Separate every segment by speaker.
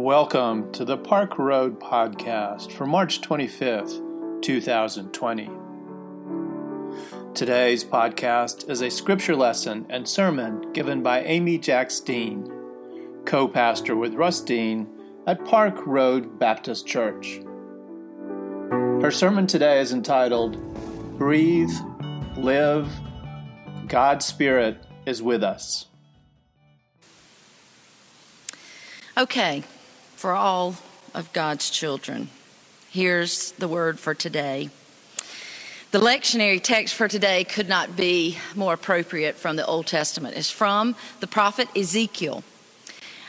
Speaker 1: Welcome to the Park Road Podcast for March 25th, 2020. Today's podcast is a scripture lesson and sermon given by Amy Jacks Dean, co pastor with Russ Dean at Park Road Baptist Church. Her sermon today is entitled Breathe, Live, God's Spirit is with us.
Speaker 2: Okay, for all of God's children. Here's the word for today. The lectionary text for today could not be more appropriate from the Old Testament. It's from the prophet Ezekiel.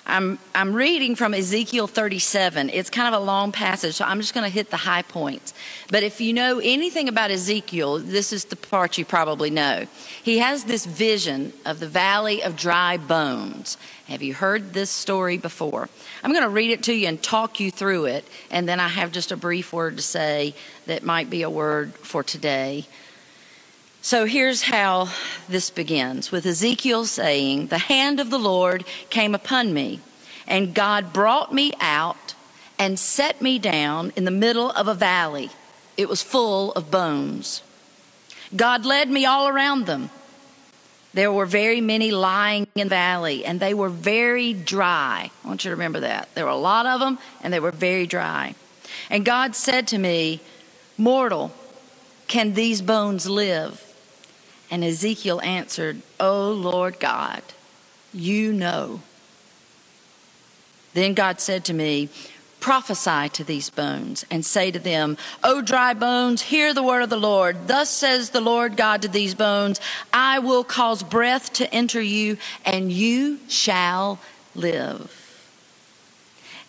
Speaker 2: I'm, I'm reading from Ezekiel 37. It's kind of a long passage, so I'm just going to hit the high points. But if you know anything about Ezekiel, this is the part you probably know. He has this vision of the valley of dry bones. Have you heard this story before? I'm going to read it to you and talk you through it, and then I have just a brief word to say that might be a word for today. So here's how this begins with Ezekiel saying, The hand of the Lord came upon me, and God brought me out and set me down in the middle of a valley. It was full of bones. God led me all around them. There were very many lying in the valley, and they were very dry. I want you to remember that. There were a lot of them, and they were very dry. And God said to me, Mortal, can these bones live? And Ezekiel answered, O Lord God, you know. Then God said to me, Prophesy to these bones and say to them, O dry bones, hear the word of the Lord. Thus says the Lord God to these bones, I will cause breath to enter you, and you shall live.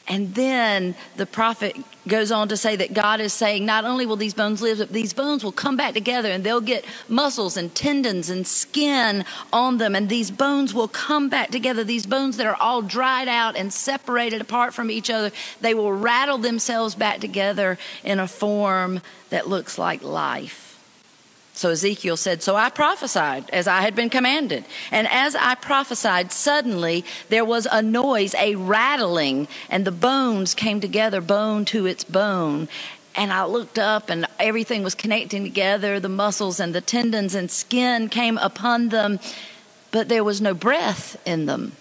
Speaker 2: And then the prophet goes on to say that God is saying, not only will these bones live, but these bones will come back together and they'll get muscles and tendons and skin on them. And these bones will come back together. These bones that are all dried out and separated apart from each other, they will rattle themselves back together in a form that looks like life. So Ezekiel said, So I prophesied as I had been commanded. And as I prophesied, suddenly there was a noise, a rattling, and the bones came together, bone to its bone. And I looked up, and everything was connecting together the muscles and the tendons and skin came upon them, but there was no breath in them.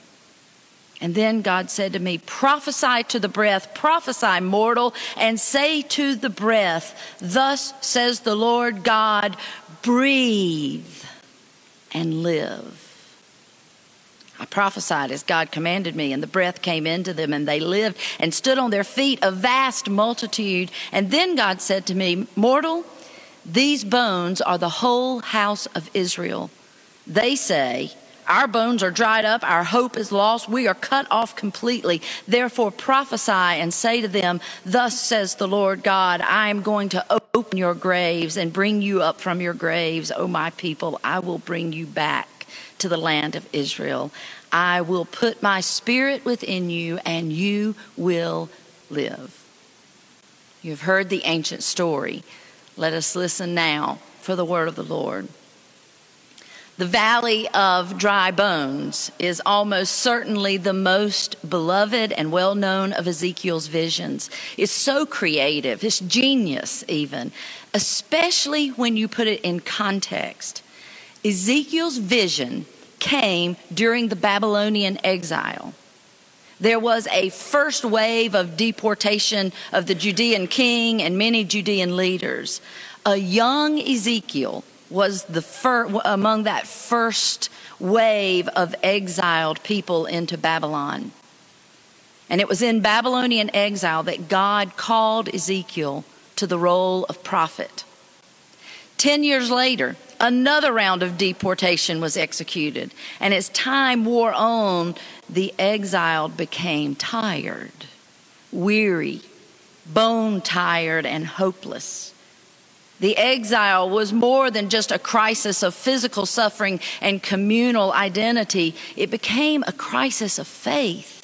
Speaker 2: And then God said to me, Prophesy to the breath, prophesy, mortal, and say to the breath, Thus says the Lord God, breathe and live. I prophesied as God commanded me, and the breath came into them, and they lived and stood on their feet, a vast multitude. And then God said to me, Mortal, these bones are the whole house of Israel. They say, our bones are dried up, our hope is lost, we are cut off completely. Therefore prophesy and say to them, Thus says the Lord God, I am going to open your graves and bring you up from your graves, O my people. I will bring you back to the land of Israel. I will put my spirit within you, and you will live. You have heard the ancient story. Let us listen now for the word of the Lord. The valley of dry bones is almost certainly the most beloved and well known of Ezekiel's visions. It's so creative, it's genius, even, especially when you put it in context. Ezekiel's vision came during the Babylonian exile. There was a first wave of deportation of the Judean king and many Judean leaders. A young Ezekiel was the fir- among that first wave of exiled people into Babylon. And it was in Babylonian exile that God called Ezekiel to the role of prophet. Ten years later, another round of deportation was executed. And as time wore on, the exiled became tired, weary, bone tired, and hopeless. The exile was more than just a crisis of physical suffering and communal identity, it became a crisis of faith.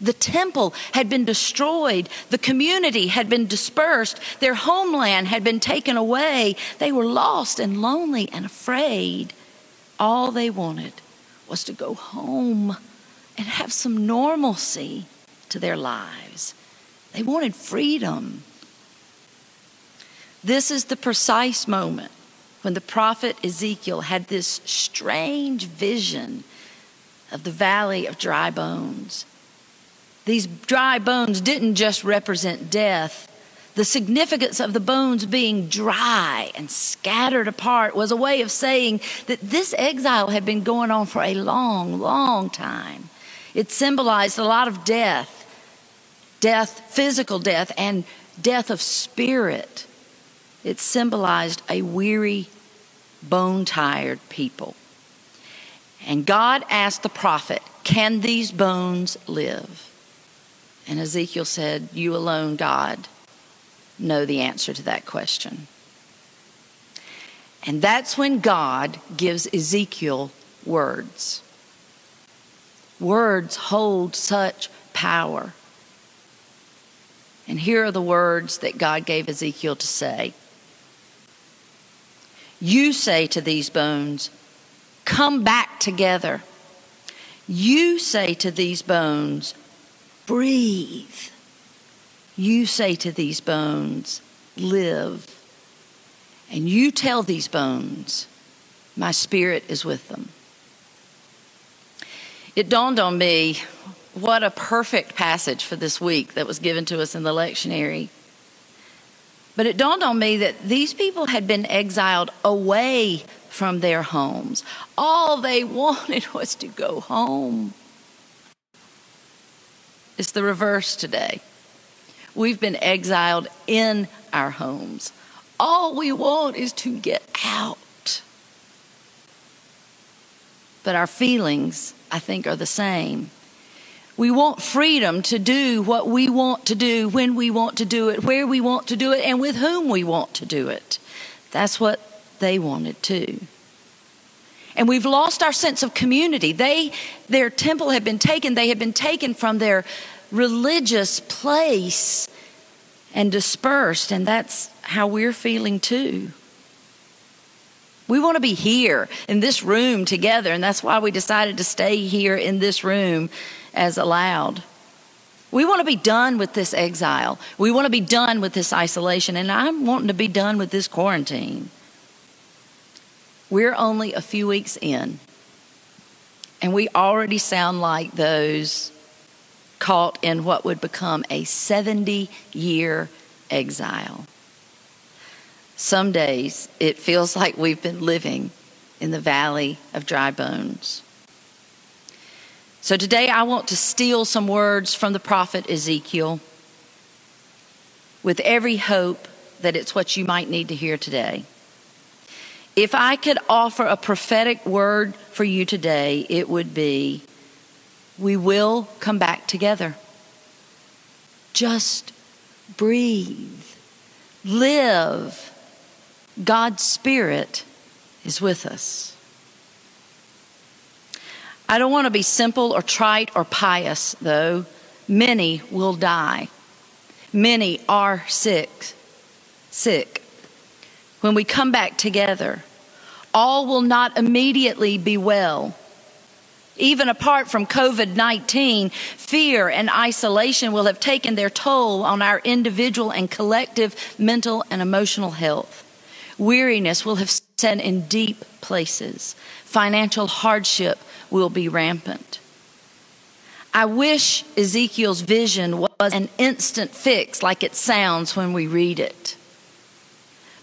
Speaker 2: The temple had been destroyed. The community had been dispersed. Their homeland had been taken away. They were lost and lonely and afraid. All they wanted was to go home and have some normalcy. to their lives. They wanted freedom. This is the precise moment when the prophet Ezekiel had this strange vision of the valley of dry bones. These dry bones didn't just represent death. The significance of the bones being dry and scattered apart was a way of saying that this exile had been going on for a long, long time. It symbolized a lot of death death, physical death, and death of spirit. It symbolized a weary, bone tired people. And God asked the prophet, Can these bones live? And Ezekiel said, You alone, God, know the answer to that question. And that's when God gives Ezekiel words. Words hold such power. And here are the words that God gave Ezekiel to say You say to these bones, Come back together. You say to these bones, Breathe. You say to these bones, Live. And you tell these bones, My spirit is with them. It dawned on me what a perfect passage for this week that was given to us in the lectionary. But it dawned on me that these people had been exiled away from their homes. All they wanted was to go home. It's the reverse today. We've been exiled in our homes. All we want is to get out. But our feelings, I think, are the same. We want freedom to do what we want to do, when we want to do it, where we want to do it, and with whom we want to do it. That's what they wanted too. And we've lost our sense of community. They, their temple had been taken, they had been taken from their religious place and dispersed, and that's how we're feeling too. We want to be here in this room together, and that's why we decided to stay here in this room as allowed. We want to be done with this exile. We want to be done with this isolation, and I'm wanting to be done with this quarantine. We're only a few weeks in, and we already sound like those caught in what would become a 70 year exile. Some days it feels like we've been living in the valley of dry bones. So today I want to steal some words from the prophet Ezekiel with every hope that it's what you might need to hear today. If I could offer a prophetic word for you today, it would be we will come back together. Just breathe, live. God's Spirit is with us. I don't want to be simple or trite or pious, though. Many will die. Many are sick. Sick. When we come back together, all will not immediately be well. Even apart from COVID 19, fear and isolation will have taken their toll on our individual and collective mental and emotional health. Weariness will have set in deep places. Financial hardship will be rampant. I wish Ezekiel's vision was an instant fix like it sounds when we read it.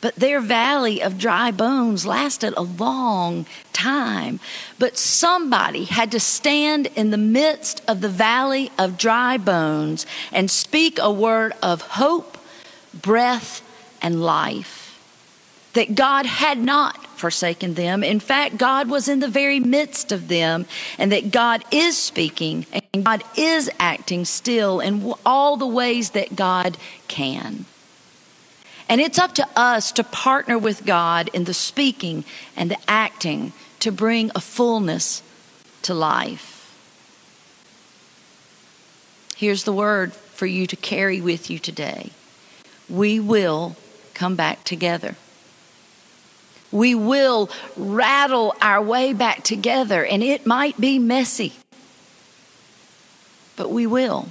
Speaker 2: But their valley of dry bones lasted a long time. But somebody had to stand in the midst of the valley of dry bones and speak a word of hope, breath, and life. That God had not forsaken them. In fact, God was in the very midst of them, and that God is speaking and God is acting still in all the ways that God can. And it's up to us to partner with God in the speaking and the acting to bring a fullness to life. Here's the word for you to carry with you today. We will come back together. We will rattle our way back together, and it might be messy, but we will.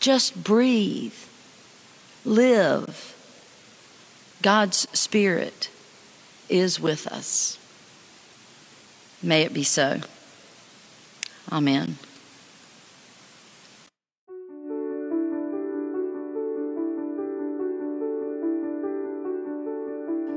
Speaker 2: Just breathe, live. God's Spirit is with us. May it be so. Amen.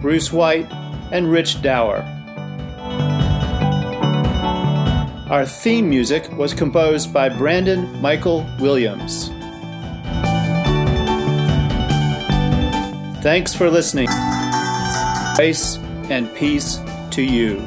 Speaker 1: Bruce White, and Rich Dower. Our theme music was composed by Brandon Michael Williams. Thanks for listening. Grace and peace to you.